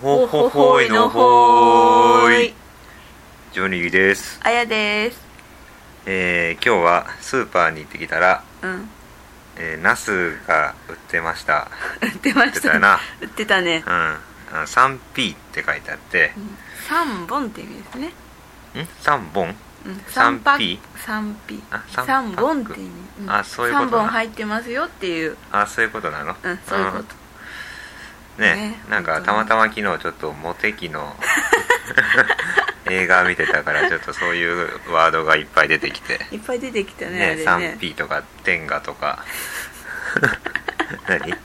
ほほほいのほーい。ジョニーです。あやです。えー、今日はスーパーに行ってきたら、うん。えー、ナスが売ってました。売ってました。売ってたな。売ってたね。うん。あの 3P って書いてあって。三本って意味ですね。ん？3本うん。三パ P？三 P あ三三本って意味。ん。あそういうこと本入ってますよっていう。あそういうことなの？うんそういうこと。うんね。ねなんかたまたま昨日ちょっとモテ期の 映画見てたからちょっとそういうワードがいっぱい出てきて。いっぱい出てきたねねね。3P とか天下とか。何？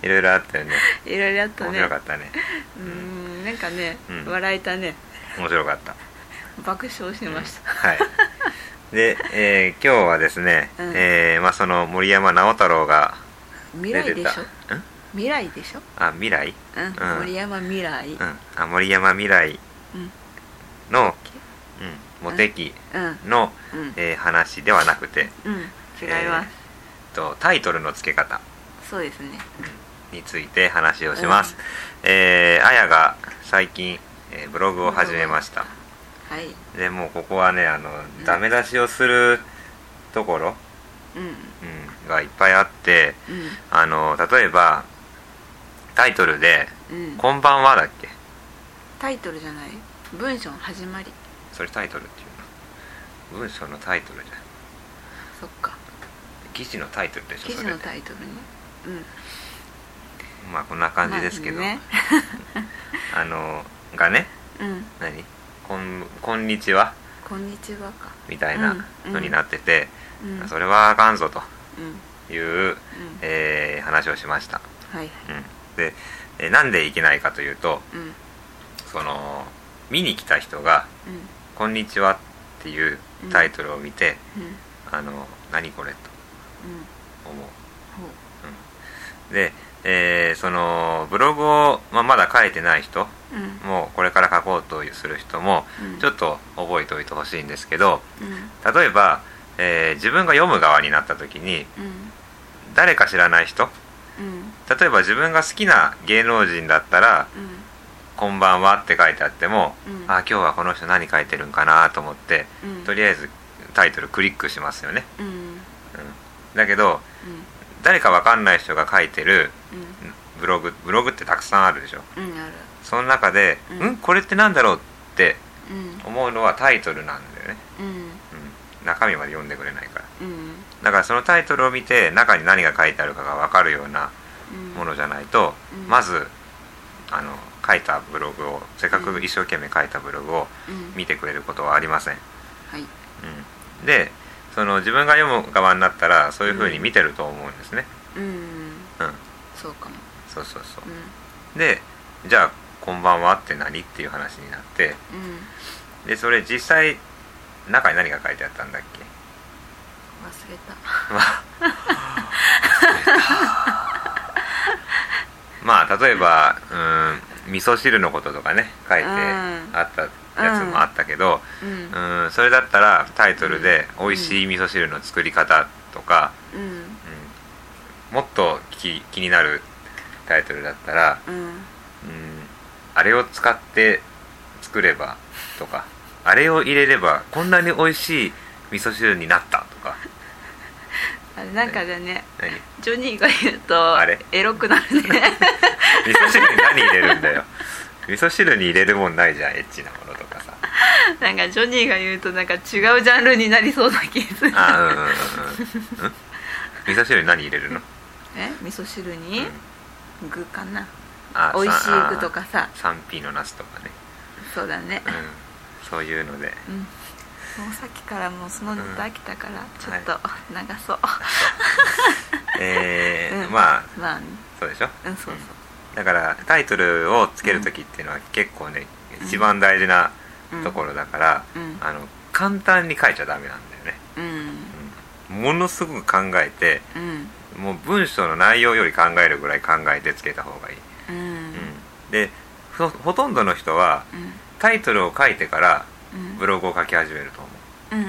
いろいろあったよね。いろいろあった面ね白かったね。うんなんかねうん。笑えたね。面白かった。爆笑しました。はい。で、えー今日はですね、うん。えーまあ、その森山直太朗が未出てた来でしょ。ん？未来でしょ？あ未来？うん。うん。森山未来。うん。あ森山未来うん。の、うん、モテ期うん。の、うん。えー話ではなくて。うん。違います。とタイトルの付け方。そうですね。について話をします、えーあやが最近、えーブログを始めました。はい。でもうここはねあのダメ出しをするところ、うん。うん、がいっぱいあってうん。あの例えばタイトルで「うん。こんばんは」だっけ？タイトルじゃない？文章の始まり。それタイトルっていうの？文章のタイトルじゃん。そっか。記事のタイトルでしょ記事それのタイトルね。うん。まあこんな感じですけど、まあね。あのがね。うん。何？こん「こんにちは？こんにちはか」みたいなのになってて、うん。それはあかんぞとうん。いう、うん。えー話をしました、はい。うん、で、えーなんでいけないかというとうん。うんその見に来た人が「こんにちは」っていうタイトルを見てうん。うん「あの何これ?」とうん。思う。ほで、えーそのブログを、まあ、まだ書いてない人ううん。もうこれから書こうとする人もうん。ちょっと覚えておいてほしいんですけどうん。例えば、えー自分が読む側になった時にうん。誰か知らない人うん例えば自分が好きな芸能人だったらうん「こんばんは」って書いてあっても、うん。あ今日はこの人何書いてるんかなと思ってうん。とりあえずタイトルクリックしますよね、うん。うん、だけどうん。誰かわかんない人が書いてるうん。ブログブログってたくさんあるでしょ。その中で「うん。んこれってなんだろう?」ってうん。思うのはタイトルなんだよね、中身まで読んでくれないから。うんだからそのタイトルを見て中に何が書いてあるかが分かるようなうん。ものじゃないと、うん。まずあの書いたブログをせっかく一生懸命書いたブログをうん。見てくれることはありません、はい。うん、でその自分が読む側になったらそういうふうに見てると思うんですね。うん。うん。そうかも。そうそうそう。うん。でじゃあ「こんばんは」って何っていう話になってうん。でそれ実際中に何が書いてあったんだっけ？忘れた。まあまあ例えばうん味噌汁のこととかね書いてあったやつもあったけど、うん。うん、それだったらタイトルで「美味しい味噌汁の作り方」とか、うん。うん、もっと気気になるタイトルだったらうん。うんあれを使って作ればとかあれを入れればこんなに美味しい味噌汁になったあれなんかでね何？ジョニーが言うとあれ？エロくなるね。味噌汁に何入れるんだよ。味噌汁に入れるもんないじゃんエッチなものとかさ。なんかジョニーが言うとなんか違うジャンルになりそうな気がする。あうんうんうんうん。ん？味噌汁に何入れるの？え？味噌汁に？具かな？あ美味しいさ具とかさ。3P のナスとかね。そうだね。うん。そういうので。うんもうさっきからもうそのネタ飽きたからちょっと長そう。えー うん。まあまあね。そうでしょ？うんそうだからタイトルをつける時っていうのは結構ね、一番大事なそうところだから、うん。あの簡単に書いちゃダメなんだよね、うん。うん。ものすごく考えてうん。もう文章の内容より考えるぐらい考えてつけた方がいい、うん。うん。でほほとんどの人はうん。タイトルを書いてからうんブログを書き始めると思う、うん。うん、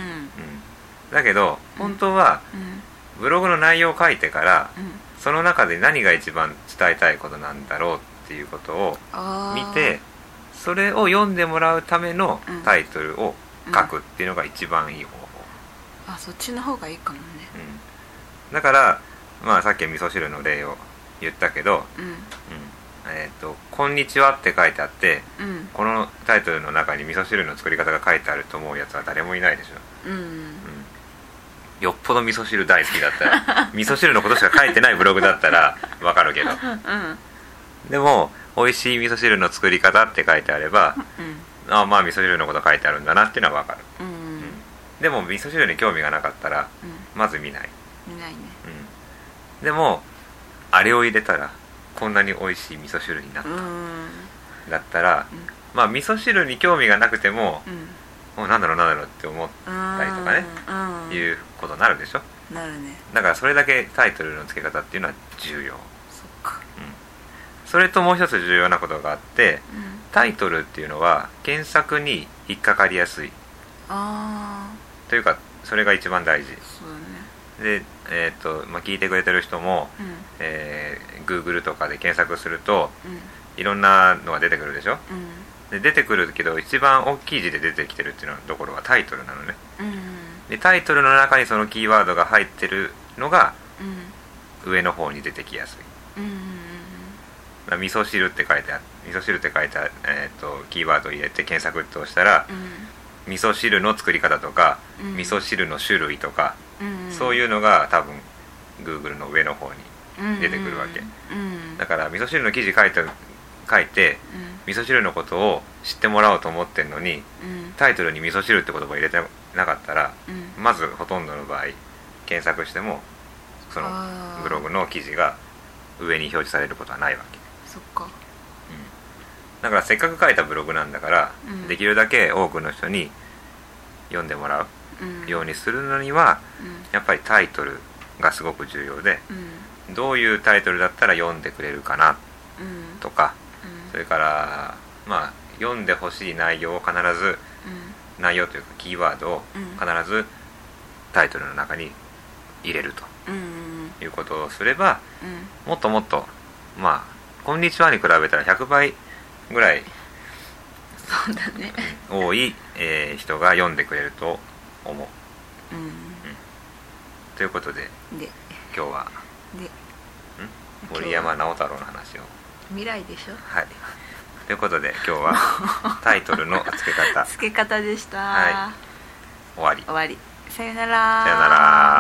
だけどうん。本当はうん。ブログの内容を書いてからうん。その中で何が一番伝えたいことなんだろうっっていうことを見てそれを読んでもらうためのうん。タイトルを書くっていうのが一番いい方法、あそっちの方がいいかもね。うん。だからまあさっきは味噌汁の例を言ったけどうん。うんえっ、と「こんにちは」って書いてあってうん。このタイトルの中に味噌汁の作り方が書いてあると思うやつは誰もいないでしょ、うん。うん、よっぽど味噌汁大好きだったら 味噌汁のことしか書いてないブログだったらわかるけど。うん。でも美味しい味噌汁の作り方って書いてあればうん。あまあ味噌汁のこと書いてあるんだなっていうのはわかる、うん。うん。でも味噌汁に興味がなかったらまず見ない、うん見ないね。うん、でもあれを入れたらこんなに美味しい味噌汁になっうん。ただったらうん。まあ味噌汁に興味がなくてもうん。もうなんだろうなんだろうって思ったりとかね。うん。いうことになるでしょ？なるね。だからそれだけタイトルの付け方っていうのは重要、うん、そっか。それともう一つ重要なことがあってうん。タイトルっていうのは検索に引っかかりやすい。あというかそれが一番大事。あそうだね。で、えーとまあ、聞いてくれてる人も、うん。えー Google とかで検索するとうん。いろんなのが出てくるでしょ？うん。で出てくるけど一番大きい字で出てきてるっていうのところがタイトルなのね。うん。でタイトルの中にそのキーワードが入ってるのがうん。上の方に出てきやすい。うん味噌汁って書いてある味噌汁って書いてある、えー、とキーワードを入れて検索って押したら味噌汁の作り方とか、うん。味噌汁の種類とか、うんそういうのが多分 Google の上の方にうん出てくるわけ。うん。だから味噌汁の記事書いて書いて味噌汁のことを知ってもらおうと思ってるのにうん。タイトルに味噌汁って言葉入れてなかったらうん。まずほとんどの場合検索してもそのブログの記事が上に表示されることはないわけ。そっか。だからせっかく書いたブログなんだから、うん。できるだけ多くの人に読んでもらう。うんようにするのにはうん。やっぱりタイトルがすごく重要でうん。どういうタイトルだったら読んでくれるかなうん。とかうん。それからまあ読んでほしい内容を必ず内容というかキーワードをうん。必ずタイトルの中に入れるということをすればうん。もっともっとまあ「こんにちは」に比べたら100倍ぐらいそうだね。多い、えー人が読んでくれると思う。うん。ということでで。今日はで。森山直太朗の話を。未来でしょ？はい。ということで今日は タイトルの付け方。付け方でした、はい。終わり。終わり。さよなら。さよなら